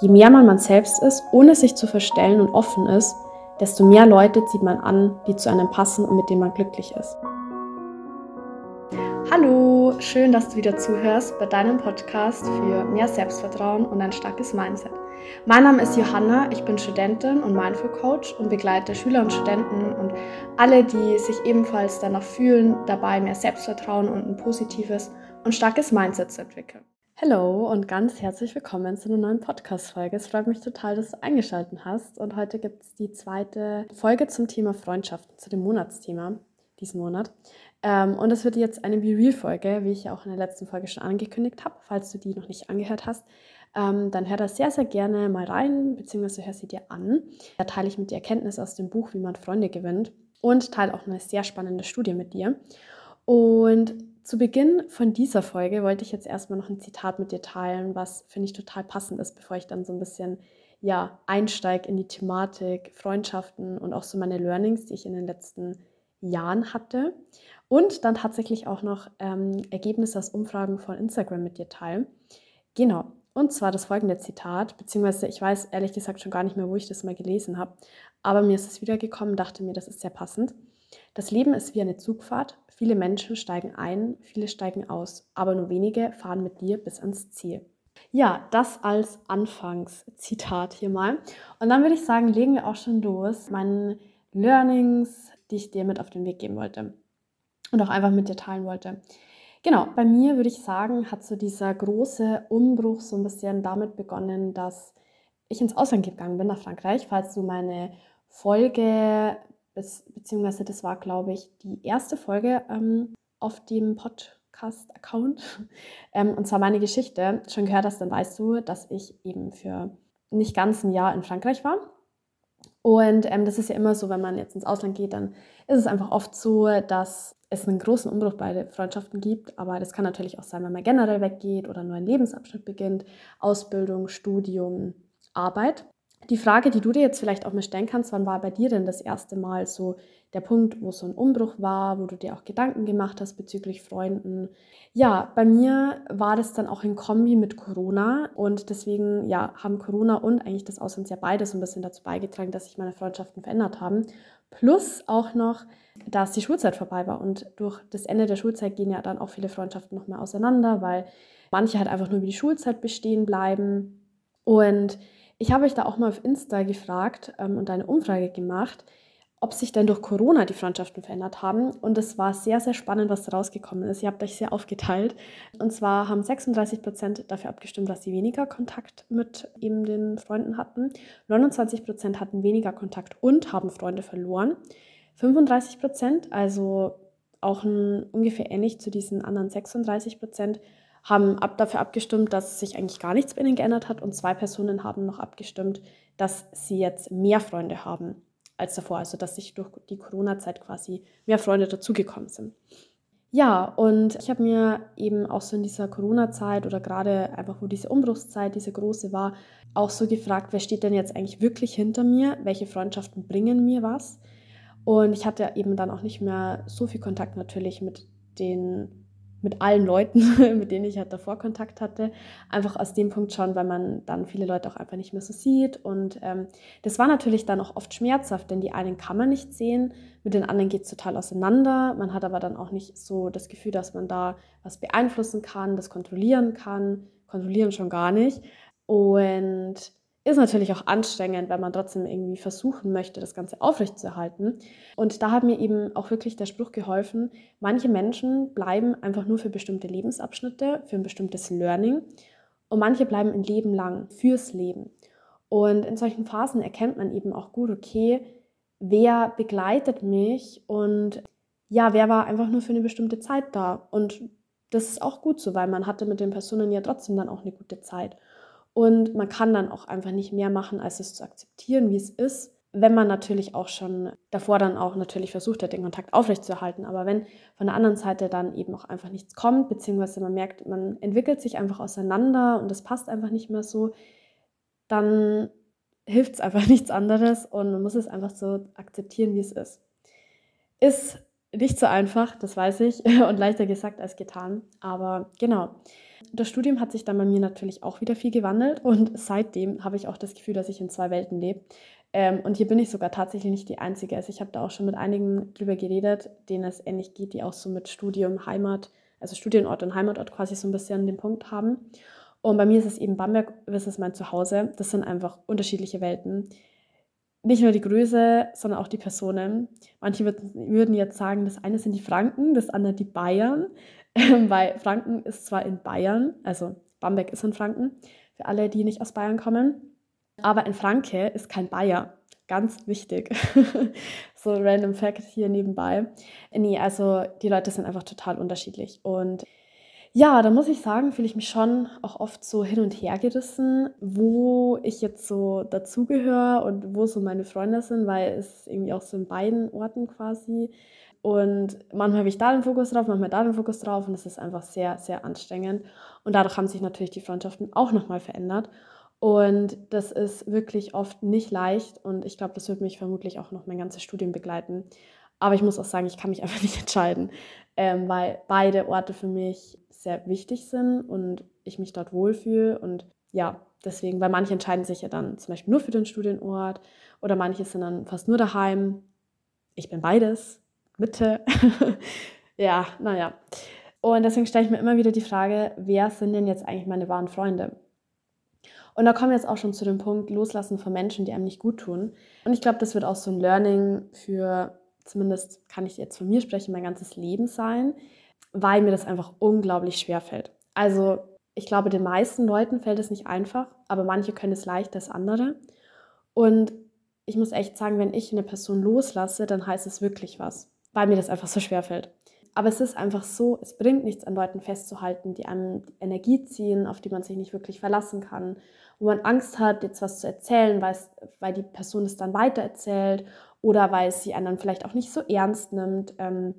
Je mehr man man selbst ist, ohne sich zu verstellen und offen ist, desto mehr Leute zieht man an, die zu einem passen und mit denen man glücklich ist. Hallo, schön, dass du wieder zuhörst bei deinem Podcast für mehr Selbstvertrauen und ein starkes Mindset. Mein Name ist Johanna, ich bin Studentin und Mindful Coach und begleite Schüler und Studenten und alle, die sich ebenfalls danach fühlen, dabei mehr Selbstvertrauen und ein positives und starkes Mindset zu entwickeln. Hallo und ganz herzlich willkommen zu einer neuen Podcast-Folge. Es freut mich total, dass du eingeschaltet hast. Und heute gibt es die zweite Folge zum Thema Freundschaften, zu dem Monatsthema diesen Monat. Ähm, und es wird jetzt eine Be Real-Folge, wie ich ja auch in der letzten Folge schon angekündigt habe. Falls du die noch nicht angehört hast, ähm, dann hör da sehr, sehr gerne mal rein, beziehungsweise hör sie dir an. Da teile ich mit dir Erkenntnisse aus dem Buch, wie man Freunde gewinnt und teile auch eine sehr spannende Studie mit dir. Und zu Beginn von dieser Folge wollte ich jetzt erstmal noch ein Zitat mit dir teilen, was finde ich total passend ist, bevor ich dann so ein bisschen ja, einsteige in die Thematik Freundschaften und auch so meine Learnings, die ich in den letzten Jahren hatte. Und dann tatsächlich auch noch ähm, Ergebnisse aus Umfragen von Instagram mit dir teilen. Genau. Und zwar das folgende Zitat, beziehungsweise ich weiß ehrlich gesagt schon gar nicht mehr, wo ich das mal gelesen habe, aber mir ist es wiedergekommen, dachte mir, das ist sehr passend. Das Leben ist wie eine Zugfahrt. Viele Menschen steigen ein, viele steigen aus, aber nur wenige fahren mit dir bis ans Ziel. Ja, das als Anfangszitat hier mal. Und dann würde ich sagen, legen wir auch schon los. Meine Learnings, die ich dir mit auf den Weg geben wollte und auch einfach mit dir teilen wollte. Genau, bei mir würde ich sagen, hat so dieser große Umbruch so ein bisschen damit begonnen, dass ich ins Ausland gegangen bin, nach Frankreich. Falls du meine Folge beziehungsweise das war, glaube ich, die erste Folge ähm, auf dem Podcast-Account. Ähm, und zwar meine Geschichte. Schon gehört hast, dann weißt du, dass ich eben für nicht ganz ein Jahr in Frankreich war. Und ähm, das ist ja immer so, wenn man jetzt ins Ausland geht, dann ist es einfach oft so, dass es einen großen Umbruch bei Freundschaften gibt. Aber das kann natürlich auch sein, wenn man generell weggeht oder einen neuen Lebensabschnitt beginnt. Ausbildung, Studium, Arbeit. Die Frage, die du dir jetzt vielleicht auch mal stellen kannst, wann war bei dir denn das erste Mal so der Punkt, wo so ein Umbruch war, wo du dir auch Gedanken gemacht hast bezüglich Freunden? Ja, bei mir war das dann auch in Kombi mit Corona und deswegen ja, haben Corona und eigentlich das Auslandsjahr beide so ein bisschen dazu beigetragen, dass sich meine Freundschaften verändert haben. Plus auch noch, dass die Schulzeit vorbei war und durch das Ende der Schulzeit gehen ja dann auch viele Freundschaften noch mehr auseinander, weil manche halt einfach nur wie die Schulzeit bestehen bleiben und ich habe euch da auch mal auf Insta gefragt ähm, und eine Umfrage gemacht, ob sich denn durch Corona die Freundschaften verändert haben. Und es war sehr, sehr spannend, was da rausgekommen ist. Ihr habt euch sehr aufgeteilt. Und zwar haben 36 Prozent dafür abgestimmt, dass sie weniger Kontakt mit eben den Freunden hatten. 29 Prozent hatten weniger Kontakt und haben Freunde verloren. 35 Prozent, also auch ein, ungefähr ähnlich zu diesen anderen 36 Prozent, haben ab, dafür abgestimmt, dass sich eigentlich gar nichts bei ihnen geändert hat und zwei Personen haben noch abgestimmt, dass sie jetzt mehr Freunde haben als davor, also dass sich durch die Corona-Zeit quasi mehr Freunde dazugekommen sind. Ja, und ich habe mir eben auch so in dieser Corona-Zeit oder gerade einfach, wo diese Umbruchszeit, diese große war, auch so gefragt, wer steht denn jetzt eigentlich wirklich hinter mir? Welche Freundschaften bringen mir was? Und ich hatte eben dann auch nicht mehr so viel Kontakt natürlich mit den mit allen Leuten, mit denen ich halt davor Kontakt hatte. Einfach aus dem Punkt schon, weil man dann viele Leute auch einfach nicht mehr so sieht. Und ähm, das war natürlich dann auch oft schmerzhaft, denn die einen kann man nicht sehen, mit den anderen geht es total auseinander. Man hat aber dann auch nicht so das Gefühl, dass man da was beeinflussen kann, das kontrollieren kann. Kontrollieren schon gar nicht. Und ist natürlich auch anstrengend, wenn man trotzdem irgendwie versuchen möchte, das Ganze aufrechtzuerhalten. Und da hat mir eben auch wirklich der Spruch geholfen, manche Menschen bleiben einfach nur für bestimmte Lebensabschnitte, für ein bestimmtes Learning und manche bleiben ein Leben lang fürs Leben. Und in solchen Phasen erkennt man eben auch gut, okay, wer begleitet mich und ja, wer war einfach nur für eine bestimmte Zeit da. Und das ist auch gut so, weil man hatte mit den Personen ja trotzdem dann auch eine gute Zeit. Und man kann dann auch einfach nicht mehr machen, als es zu akzeptieren, wie es ist. Wenn man natürlich auch schon davor dann auch natürlich versucht hat, den Kontakt aufrechtzuerhalten. Aber wenn von der anderen Seite dann eben auch einfach nichts kommt, beziehungsweise man merkt, man entwickelt sich einfach auseinander und es passt einfach nicht mehr so, dann hilft es einfach nichts anderes und man muss es einfach so akzeptieren, wie es ist. Ist nicht so einfach, das weiß ich, und leichter gesagt als getan. Aber genau. Das Studium hat sich dann bei mir natürlich auch wieder viel gewandelt und seitdem habe ich auch das Gefühl, dass ich in zwei Welten lebe. Ähm, und hier bin ich sogar tatsächlich nicht die Einzige. Also ich habe da auch schon mit einigen drüber geredet, denen es ähnlich geht, die auch so mit Studium, Heimat, also Studienort und Heimatort quasi so ein bisschen den Punkt haben. Und bei mir ist es eben Bamberg versus mein Zuhause. Das sind einfach unterschiedliche Welten. Nicht nur die Größe, sondern auch die Personen. Manche würden jetzt sagen, das eine sind die Franken, das andere die Bayern. Weil Franken ist zwar in Bayern, also Bamberg ist in Franken, für alle, die nicht aus Bayern kommen. Aber ein Franke ist kein Bayer. Ganz wichtig. so random Fact hier nebenbei. Nee, also die Leute sind einfach total unterschiedlich. Und ja, da muss ich sagen, fühle ich mich schon auch oft so hin und her gerissen, wo ich jetzt so dazugehöre und wo so meine Freunde sind, weil es irgendwie auch so in beiden Orten quasi. Und manchmal habe ich da den Fokus drauf, manchmal da den Fokus drauf und es ist einfach sehr, sehr anstrengend. Und dadurch haben sich natürlich die Freundschaften auch nochmal verändert. Und das ist wirklich oft nicht leicht und ich glaube, das wird mich vermutlich auch noch mein ganzes Studium begleiten. Aber ich muss auch sagen, ich kann mich einfach nicht entscheiden, ähm, weil beide Orte für mich sehr wichtig sind und ich mich dort wohlfühle. Und ja, deswegen, weil manche entscheiden sich ja dann zum Beispiel nur für den Studienort oder manche sind dann fast nur daheim. Ich bin beides, Mitte. ja, naja. Und deswegen stelle ich mir immer wieder die Frage, wer sind denn jetzt eigentlich meine wahren Freunde? Und da kommen wir jetzt auch schon zu dem Punkt, loslassen von Menschen, die einem nicht gut tun. Und ich glaube, das wird auch so ein Learning für, zumindest kann ich jetzt von mir sprechen, mein ganzes Leben sein, weil mir das einfach unglaublich schwer fällt. Also ich glaube, den meisten Leuten fällt es nicht einfach, aber manche können es leichter als andere. Und ich muss echt sagen, wenn ich eine Person loslasse, dann heißt es wirklich was, weil mir das einfach so schwer fällt. Aber es ist einfach so, es bringt nichts an Leuten festzuhalten, die einem Energie ziehen, auf die man sich nicht wirklich verlassen kann, wo man Angst hat, jetzt was zu erzählen, weil, die Person es dann weitererzählt oder weil sie einen dann vielleicht auch nicht so ernst nimmt. Ähm,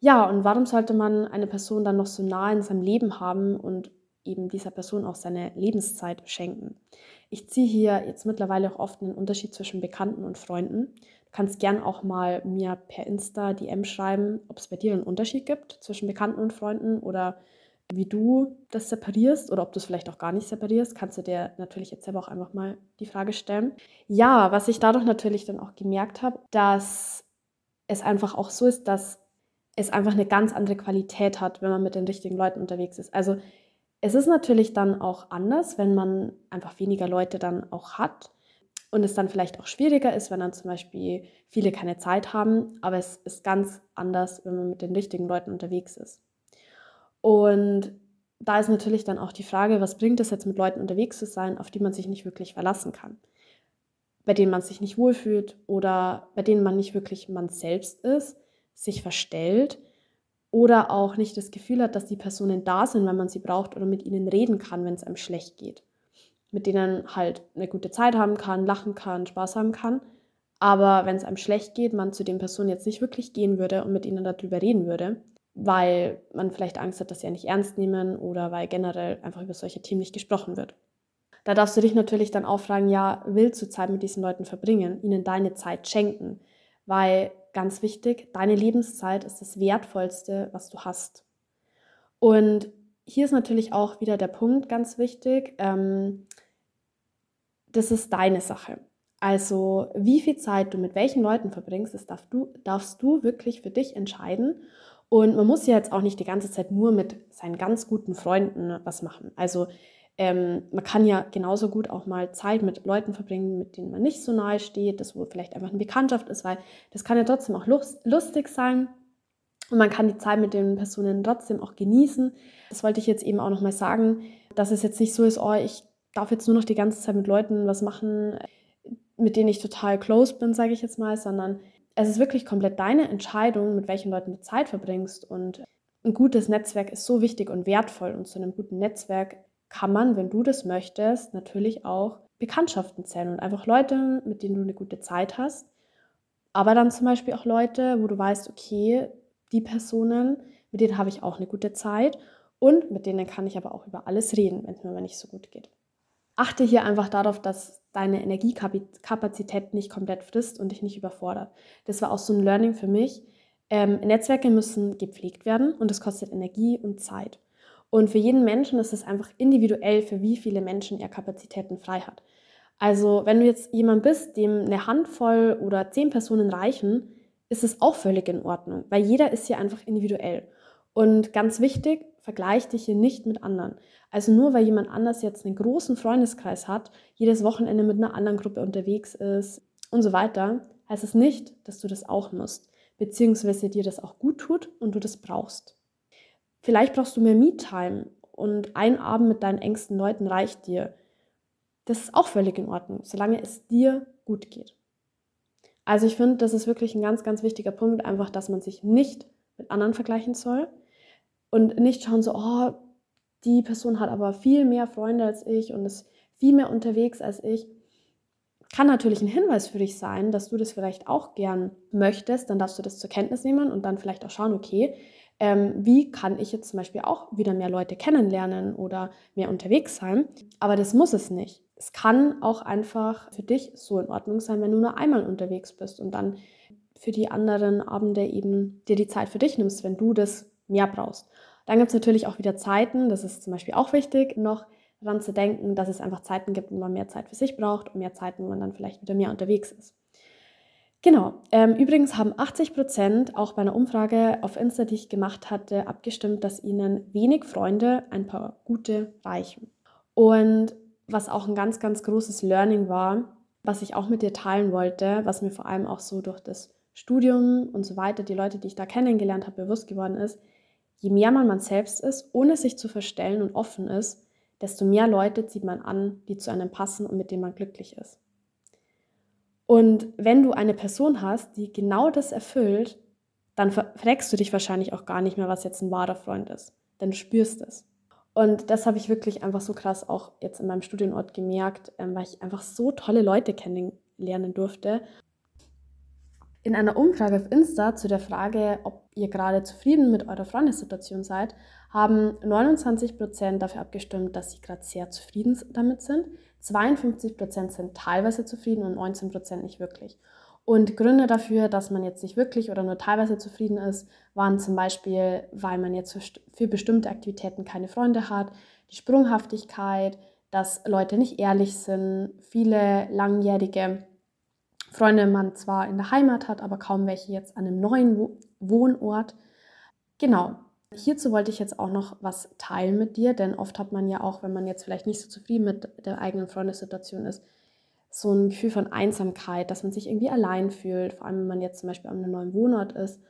ja, und warum sollte man eine Person dann noch so nah in seinem Leben haben und eben dieser Person auch seine Lebenszeit schenken? Ich ziehe hier jetzt mittlerweile auch oft einen Unterschied zwischen Bekannten und Freunden. Kannst gern auch mal mir per Insta DM schreiben, ob es bei dir einen Unterschied gibt zwischen Bekannten und Freunden oder wie du das separierst oder ob du es vielleicht auch gar nicht separierst, kannst du dir natürlich jetzt selber auch einfach mal die Frage stellen. Ja, was ich dadurch natürlich dann auch gemerkt habe, dass es einfach auch so ist, dass es einfach eine ganz andere Qualität hat, wenn man mit den richtigen Leuten unterwegs ist. Also es ist natürlich dann auch anders, wenn man einfach weniger Leute dann auch hat und es dann vielleicht auch schwieriger ist, wenn dann zum Beispiel viele keine Zeit haben, aber es ist ganz anders, wenn man mit den richtigen Leuten unterwegs ist. Und da ist natürlich dann auch die Frage, was bringt es jetzt mit Leuten unterwegs zu sein, auf die man sich nicht wirklich verlassen kann, bei denen man sich nicht wohlfühlt oder bei denen man nicht wirklich man selbst ist, sich verstellt oder auch nicht das Gefühl hat, dass die Personen da sind, wenn man sie braucht oder mit ihnen reden kann, wenn es einem schlecht geht. Mit denen halt eine gute Zeit haben kann, lachen kann, Spaß haben kann. Aber wenn es einem schlecht geht, man zu den Personen jetzt nicht wirklich gehen würde und mit ihnen darüber reden würde, weil man vielleicht Angst hat, dass sie ja nicht ernst nehmen oder weil generell einfach über solche Themen nicht gesprochen wird. Da darfst du dich natürlich dann auch fragen, ja, willst du Zeit mit diesen Leuten verbringen, ihnen deine Zeit schenken? Weil ganz wichtig, deine Lebenszeit ist das Wertvollste, was du hast. Und hier ist natürlich auch wieder der Punkt ganz wichtig, ähm, das ist deine Sache. Also wie viel Zeit du mit welchen Leuten verbringst, das darfst du, darfst du wirklich für dich entscheiden. Und man muss ja jetzt auch nicht die ganze Zeit nur mit seinen ganz guten Freunden was machen. Also ähm, man kann ja genauso gut auch mal Zeit mit Leuten verbringen, mit denen man nicht so nahe steht, das wo vielleicht einfach eine Bekanntschaft ist, weil das kann ja trotzdem auch lustig sein. Und man kann die Zeit mit den Personen trotzdem auch genießen. Das wollte ich jetzt eben auch nochmal sagen, dass es jetzt nicht so ist, oh, ich darf jetzt nur noch die ganze Zeit mit Leuten was machen, mit denen ich total close bin, sage ich jetzt mal, sondern es ist wirklich komplett deine Entscheidung, mit welchen Leuten du Zeit verbringst. Und ein gutes Netzwerk ist so wichtig und wertvoll. Und zu einem guten Netzwerk kann man, wenn du das möchtest, natürlich auch Bekanntschaften zählen und einfach Leute, mit denen du eine gute Zeit hast. Aber dann zum Beispiel auch Leute, wo du weißt, okay, die Personen, mit denen habe ich auch eine gute Zeit und mit denen kann ich aber auch über alles reden, wenn es mir mal nicht so gut geht achte hier einfach darauf, dass deine Energiekapazität nicht komplett frisst und dich nicht überfordert. Das war auch so ein Learning für mich. Ähm, Netzwerke müssen gepflegt werden und das kostet Energie und Zeit. Und für jeden Menschen ist es einfach individuell, für wie viele Menschen er Kapazitäten frei hat. Also wenn du jetzt jemand bist, dem eine Handvoll oder zehn Personen reichen, ist es auch völlig in Ordnung, weil jeder ist hier einfach individuell. Und ganz wichtig, vergleich dich hier nicht mit anderen. Also nur weil jemand anders jetzt einen großen Freundeskreis hat, jedes Wochenende mit einer anderen Gruppe unterwegs ist und so weiter, heißt es nicht, dass du das auch musst, beziehungsweise dir das auch gut tut und du das brauchst. Vielleicht brauchst du mehr Me-Time und ein Abend mit deinen engsten Leuten reicht dir. Das ist auch völlig in Ordnung, solange es dir gut geht. Also ich finde, das ist wirklich ein ganz, ganz wichtiger Punkt, einfach, dass man sich nicht mit anderen vergleichen soll und nicht schauen so, oh, die Person hat aber viel mehr Freunde als ich und ist viel mehr unterwegs als ich. Kann natürlich ein Hinweis für dich sein, dass du das vielleicht auch gern möchtest, dann darfst du das zur Kenntnis nehmen und dann vielleicht auch schauen, okay, ähm, wie kann ich jetzt zum Beispiel auch wieder mehr Leute kennenlernen oder mehr unterwegs sein. Aber das muss es nicht. Es kann auch einfach für dich so in Ordnung sein, wenn du nur einmal unterwegs bist und dann für die anderen Abende eben dir die Zeit für dich nimmst, wenn du das mehr brauchst. Dann gibt es natürlich auch wieder Zeiten, das ist zum Beispiel auch wichtig, noch daran zu denken, dass es einfach Zeiten gibt, wo man mehr Zeit für sich braucht und mehr Zeiten, wo man dann vielleicht wieder mehr unterwegs ist. Genau. Ähm, übrigens haben 80 Prozent auch bei einer Umfrage auf Insta, die ich gemacht hatte, abgestimmt, dass ihnen wenig Freunde ein paar gute reichen. Und was auch ein ganz, ganz großes Learning war, was ich auch mit dir teilen wollte, was mir vor allem auch so durch das Studium und so weiter, die Leute, die ich da kennengelernt habe, bewusst geworden ist, je mehr man man selbst ist, ohne sich zu verstellen und offen ist, desto mehr Leute zieht man an, die zu einem passen und mit denen man glücklich ist. Und wenn du eine Person hast, die genau das erfüllt, dann fragst du dich wahrscheinlich auch gar nicht mehr, was jetzt ein wahrer Freund ist. Denn du spürst es. Und das habe ich wirklich einfach so krass auch jetzt in meinem Studienort gemerkt, ähm, weil ich einfach so tolle Leute kennenlernen durfte. In einer Umfrage auf Insta zu der Frage, ob ihr gerade zufrieden mit eurer Freundessituation seid, haben 29% dafür abgestimmt, dass sie gerade sehr zufrieden damit sind. 52% sind teilweise zufrieden und 19% nicht wirklich. Und Gründe dafür, dass man jetzt nicht wirklich oder nur teilweise zufrieden ist, waren zum Beispiel, weil man jetzt für bestimmte Aktivitäten keine Freunde hat, die Sprunghaftigkeit, dass Leute nicht ehrlich sind, viele langjährige Freunde man zwar in der Heimat hat, aber kaum welche jetzt an einem neuen Wohnort. Genau, Hierzu wollte ich jetzt auch noch was teilen mit dir, denn oft hat man ja auch, wenn man jetzt vielleicht nicht so zufrieden mit der eigenen Freundessituation ist, so ein Gefühl von Einsamkeit, dass man sich irgendwie allein fühlt, vor allem wenn man jetzt zum Beispiel an einem neuen Wohnort ist.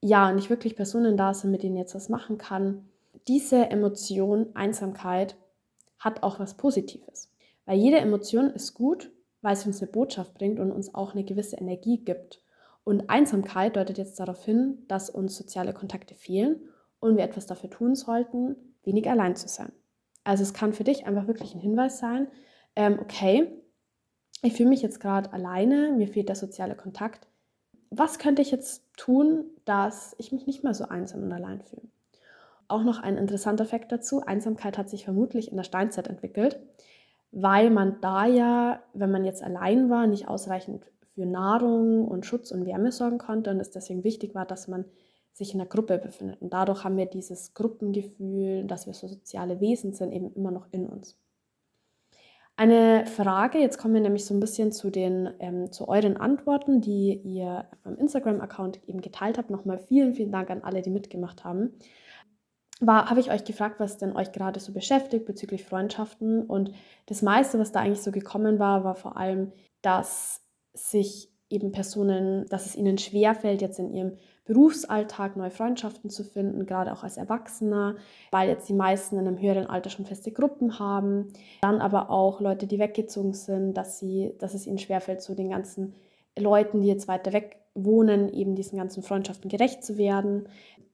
Ja, und nicht wirklich Personen da sind, mit denen jetzt was machen kann. Diese Emotion, Einsamkeit, hat auch was Positives. Weil jede Emotion ist gut, weil sie uns eine Botschaft bringt und uns auch eine gewisse Energie gibt. Und Einsamkeit deutet jetzt darauf hin, dass uns soziale Kontakte fehlen und wir etwas dafür tun sollten, wenig allein zu sein. Also es kann für dich einfach wirklich ein Hinweis sein, ähm, okay, ich fühle mich jetzt gerade alleine, mir fehlt der soziale Kontakt. Was könnte ich jetzt tun, dass ich mich nicht mehr so einsam und allein fühle? Auch noch ein interessanter Fakt dazu, Einsamkeit hat sich vermutlich in der Steinzeit entwickelt, weil man da ja, wenn man jetzt allein war, nicht ausreichend für Nahrung und Schutz und Wärme sorgen konnte und es deswegen wichtig war, dass man sich in einer Gruppe befindet. Und dadurch haben wir dieses Gruppengefühl, dass wir so soziale Wesen sind, eben immer noch in uns. Eine Frage, jetzt kommen wir nämlich so ein bisschen zu, den, ähm, zu euren Antworten, die ihr auf Instagram-Account eben geteilt habt. Nochmal vielen, vielen Dank an alle, die mitgemacht haben. Habe ich euch gefragt, was denn euch gerade so beschäftigt bezüglich Freundschaften. Und das meiste, was da eigentlich so gekommen war, war vor allem, dass sich eben Personen, dass es ihnen schwerfällt, jetzt in ihrem Berufsalltag neue Freundschaften zu finden, gerade auch als Erwachsener, weil jetzt die meisten in einem höheren Alter schon feste Gruppen haben. Dann aber auch Leute, die weggezogen sind, dass, sie, dass es ihnen schwerfällt, so den ganzen Leuten, die jetzt weiter weg wohnen, eben diesen ganzen Freundschaften gerecht zu werden.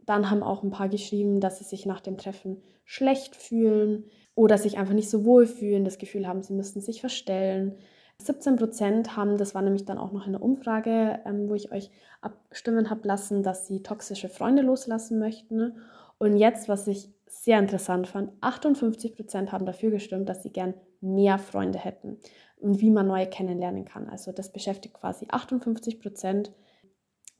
Dann haben auch ein paar geschrieben, dass sie sich nach dem Treffen schlecht fühlen oder sich einfach nicht so wohl fühlen, das Gefühl haben, sie müssten sich verstellen. 17 Prozent haben, das war nämlich dann auch noch in der Umfrage, ähm, wo ich euch abstimmen habe lassen, dass sie toxische Freunde loslassen möchten. Und jetzt, was ich sehr interessant fand, 58 Prozent haben dafür gestimmt, dass sie gern mehr Freunde hätten und wie man neue kennenlernen kann. Also das beschäftigt quasi 58 Prozent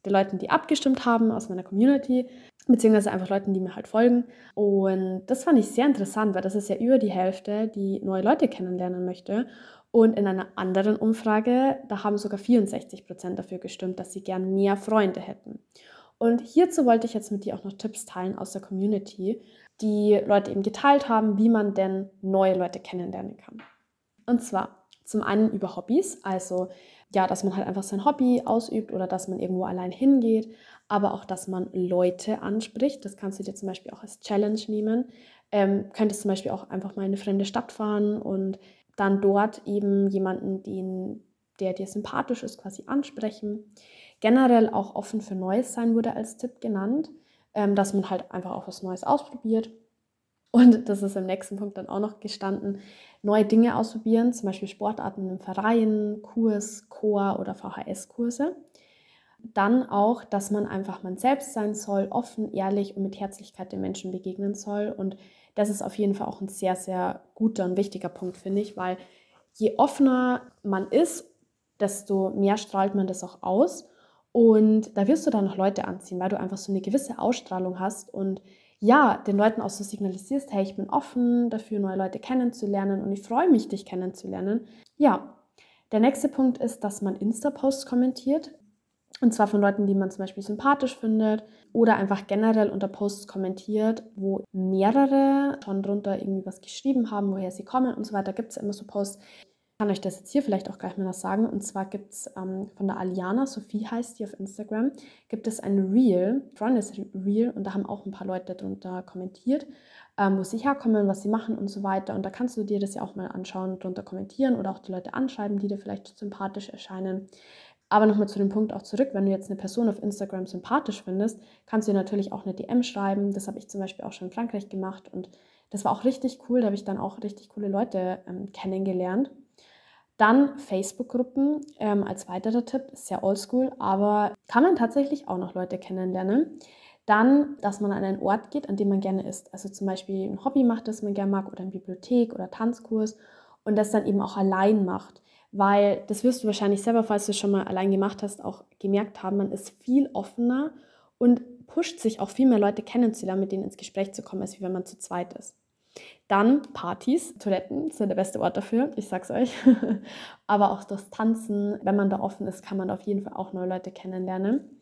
den Leuten, die abgestimmt haben aus meiner Community, beziehungsweise einfach Leuten, die mir halt folgen. Und das fand ich sehr interessant, weil das ist ja über die Hälfte, die neue Leute kennenlernen möchte. Und in einer anderen Umfrage, da haben sogar 64 Prozent dafür gestimmt, dass sie gern mehr Freunde hätten. Und hierzu wollte ich jetzt mit dir auch noch Tipps teilen aus der Community, die Leute eben geteilt haben, wie man denn neue Leute kennenlernen kann. Und zwar zum einen über Hobbys, also ja, dass man halt einfach sein Hobby ausübt oder dass man irgendwo allein hingeht, aber auch, dass man Leute anspricht. Das kannst du dir zum Beispiel auch als Challenge nehmen. Ähm, könntest zum Beispiel auch einfach mal in eine fremde Stadt fahren und dann dort eben jemanden, den, der dir sympathisch ist, quasi ansprechen. Generell auch offen für Neues sein wurde als Tipp genannt, ähm, dass man halt einfach auch was Neues ausprobiert. Und das ist im nächsten Punkt dann auch noch gestanden, neue Dinge ausprobieren, zum Beispiel Sportarten im Verein, Kurs, Chor oder VHS-Kurse. Dann auch, dass man einfach man selbst sein soll, offen, ehrlich und mit Herzlichkeit den Menschen begegnen soll. Und das ist auf jeden Fall auch ein sehr, sehr guter und wichtiger Punkt, finde ich, weil je offener man ist, desto mehr strahlt man das auch aus. Und da wirst du dann noch Leute anziehen, weil du einfach so eine gewisse Ausstrahlung hast und ja, den Leuten auch so signalisierst, hey, ich bin offen dafür, neue Leute kennenzulernen und ich freue mich, dich kennenzulernen. Ja, der nächste Punkt ist, dass man Insta-Posts kommentiert. Und zwar von Leuten, die man zum Beispiel sympathisch findet oder einfach generell unter Posts kommentiert, wo mehrere schon drunter irgendwie was geschrieben haben, woher sie kommen und so weiter. Gibt es immer so Posts. Ich kann euch das jetzt hier vielleicht auch gleich mal was sagen. Und zwar gibt es ähm, von der Aliana, Sophie heißt die auf Instagram, gibt es ein Reel, Freundes Reel, und da haben auch ein paar Leute drunter kommentiert, ähm, wo sie herkommen, was sie machen und so weiter. Und da kannst du dir das ja auch mal anschauen, drunter kommentieren oder auch die Leute anschreiben, die dir vielleicht sympathisch erscheinen. Aber nochmal zu dem Punkt auch zurück, wenn du jetzt eine Person auf Instagram sympathisch findest, kannst du dir natürlich auch eine DM schreiben. Das habe ich zum Beispiel auch schon in Frankreich gemacht und das war auch richtig cool. Da habe ich dann auch richtig coole Leute ähm, kennengelernt. Dann Facebook-Gruppen ähm, als weiterer Tipp, ist sehr oldschool, aber kann man tatsächlich auch noch Leute kennenlernen. Dann, dass man an einen Ort geht, an dem man gerne ist. Also zum Beispiel ein Hobby macht, das man gerne mag, oder eine Bibliothek oder Tanzkurs und das dann eben auch allein macht weil das wirst du wahrscheinlich selber, falls du es schon mal allein gemacht hast, auch gemerkt haben, man ist viel offener und pusht sich auch viel mehr Leute kennenzulernen, mit denen ins Gespräch zu kommen, als wenn man zu zweit ist. Dann Partys, Toiletten sind der beste Ort dafür, ich sag's euch. Aber auch das Tanzen, wenn man da offen ist, kann man da auf jeden Fall auch neue Leute kennenlernen.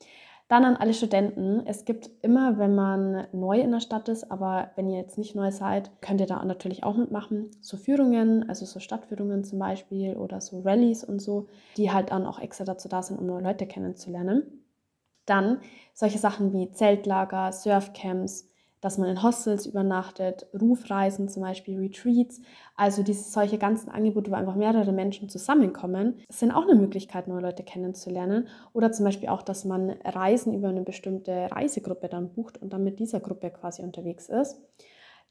Dann an alle Studenten. Es gibt immer, wenn man neu in der Stadt ist, aber wenn ihr jetzt nicht neu seid, könnt ihr da natürlich auch mitmachen. So Führungen, also so Stadtführungen zum Beispiel oder so Rallyes und so, die halt dann auch extra dazu da sind, um neue Leute kennenzulernen. Dann solche Sachen wie Zeltlager, Surfcamps, dass man in Hostels übernachtet, Rufreisen zum Beispiel, Retreats, also diese solche ganzen Angebote, wo einfach mehrere Menschen zusammenkommen, sind auch eine Möglichkeit, neue Leute kennenzulernen. Oder zum Beispiel auch, dass man Reisen über eine bestimmte Reisegruppe dann bucht und dann mit dieser Gruppe quasi unterwegs ist.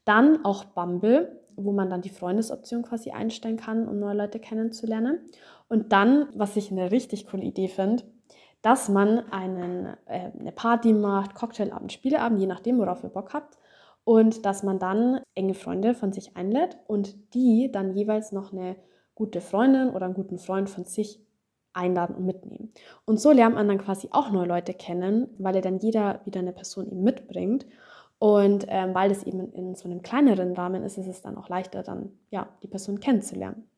Dann auch Bumble, wo man dann die Freundesoption quasi einstellen kann, um neue Leute kennenzulernen. Und dann, was ich eine richtig coole Idee finde, dass man einen, äh, eine Party macht, Cocktailabend, Spieleabend, je nachdem, worauf ihr Bock habt. Und dass man dann enge Freunde von sich einlädt und die dann jeweils noch eine gute Freundin oder einen guten Freund von sich einladen und mitnehmen. Und so lernt man dann quasi auch neue Leute kennen, weil er dann jeder wieder eine Person ihm mitbringt. Und ähm, weil das eben in so einem kleineren Rahmen ist, ist es dann auch leichter, dann ja, die Person kennenzulernen.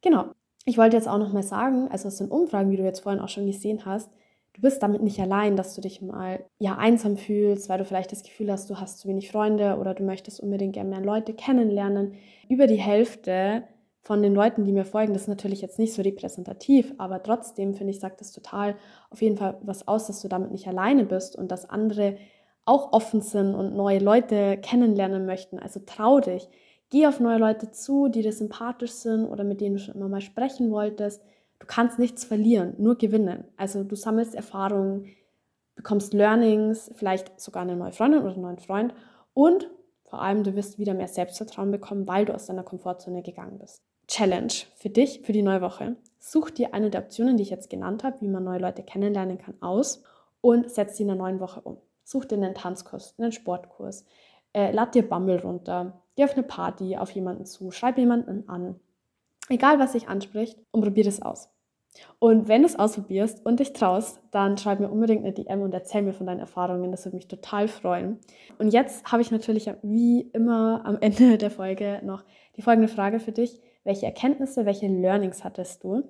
Genau, ich wollte jetzt auch noch mal sagen, also aus den Umfragen, wie du jetzt vorhin auch schon gesehen hast, du bist damit nicht allein, dass du dich mal ja einsam fühlst, weil du vielleicht das Gefühl hast, du hast zu wenig Freunde oder du möchtest unbedingt gerne mehr Leute kennenlernen. Über die Hälfte von den Leuten, die mir folgen, das ist natürlich jetzt nicht so repräsentativ, aber trotzdem finde ich, sagt das total auf jeden Fall was aus, dass du damit nicht alleine bist und dass andere auch offen sind und neue Leute kennenlernen möchten. Also trau dich. Geh auf neue Leute zu, die dir sympathisch sind oder mit denen du schon immer mal sprechen wolltest. Du kannst nichts verlieren, nur gewinnen. Also du sammelst Erfahrungen, bekommst Learnings, vielleicht sogar eine neue Freundin oder einen neuen Freund und vor allem du wirst wieder mehr Selbstvertrauen bekommen, weil du aus deiner Komfortzone gegangen bist. Challenge für dich, für die neue Woche. Such dir eine der Optionen, die ich jetzt genannt habe, wie man neue Leute kennenlernen kann, aus und setz sie in der neuen Woche um. Such dir einen Tanzkurs, einen Sportkurs, äh, lad dir Bumble runter, Geh auf eine Party, auf jemanden zu, schreib jemanden an. Egal, was dich anspricht und probier das aus. Und wenn du es ausprobierst und dich traust, dann schreib mir unbedingt eine DM und erzähl mir von deinen Erfahrungen. Das würde mich total freuen. Und jetzt habe ich natürlich wie immer am Ende der Folge noch die folgende Frage für dich. Welche Erkenntnisse, welche Learnings hattest du?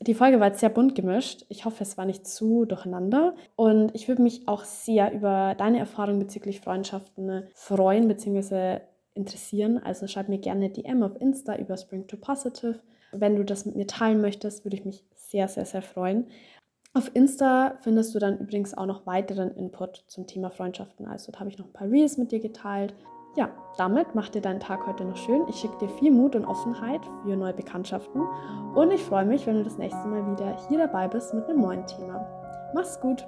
Die Folge war jetzt sehr bunt gemischt. Ich hoffe, es war nicht zu durcheinander. Und ich würde mich auch sehr über deine Erfahrungen bezüglich Freundschaften freuen bzw. interessieren. Also schreib mir gerne DM auf Insta über Spring to Positive. Wenn du das mit mir teilen möchtest, würde ich mich sehr, sehr, sehr freuen. Auf Insta findest du dann übrigens auch noch weiteren Input zum Thema Freundschaften. Also da habe ich noch ein paar Reels mit dir geteilt. Ja, damit mach dir deinen Tag heute noch schön. Ich schicke dir viel Mut und Offenheit für neue Bekanntschaften und ich freue mich, wenn du das nächste Mal wieder hier dabei bist mit einem neuen Thema. Mach's gut!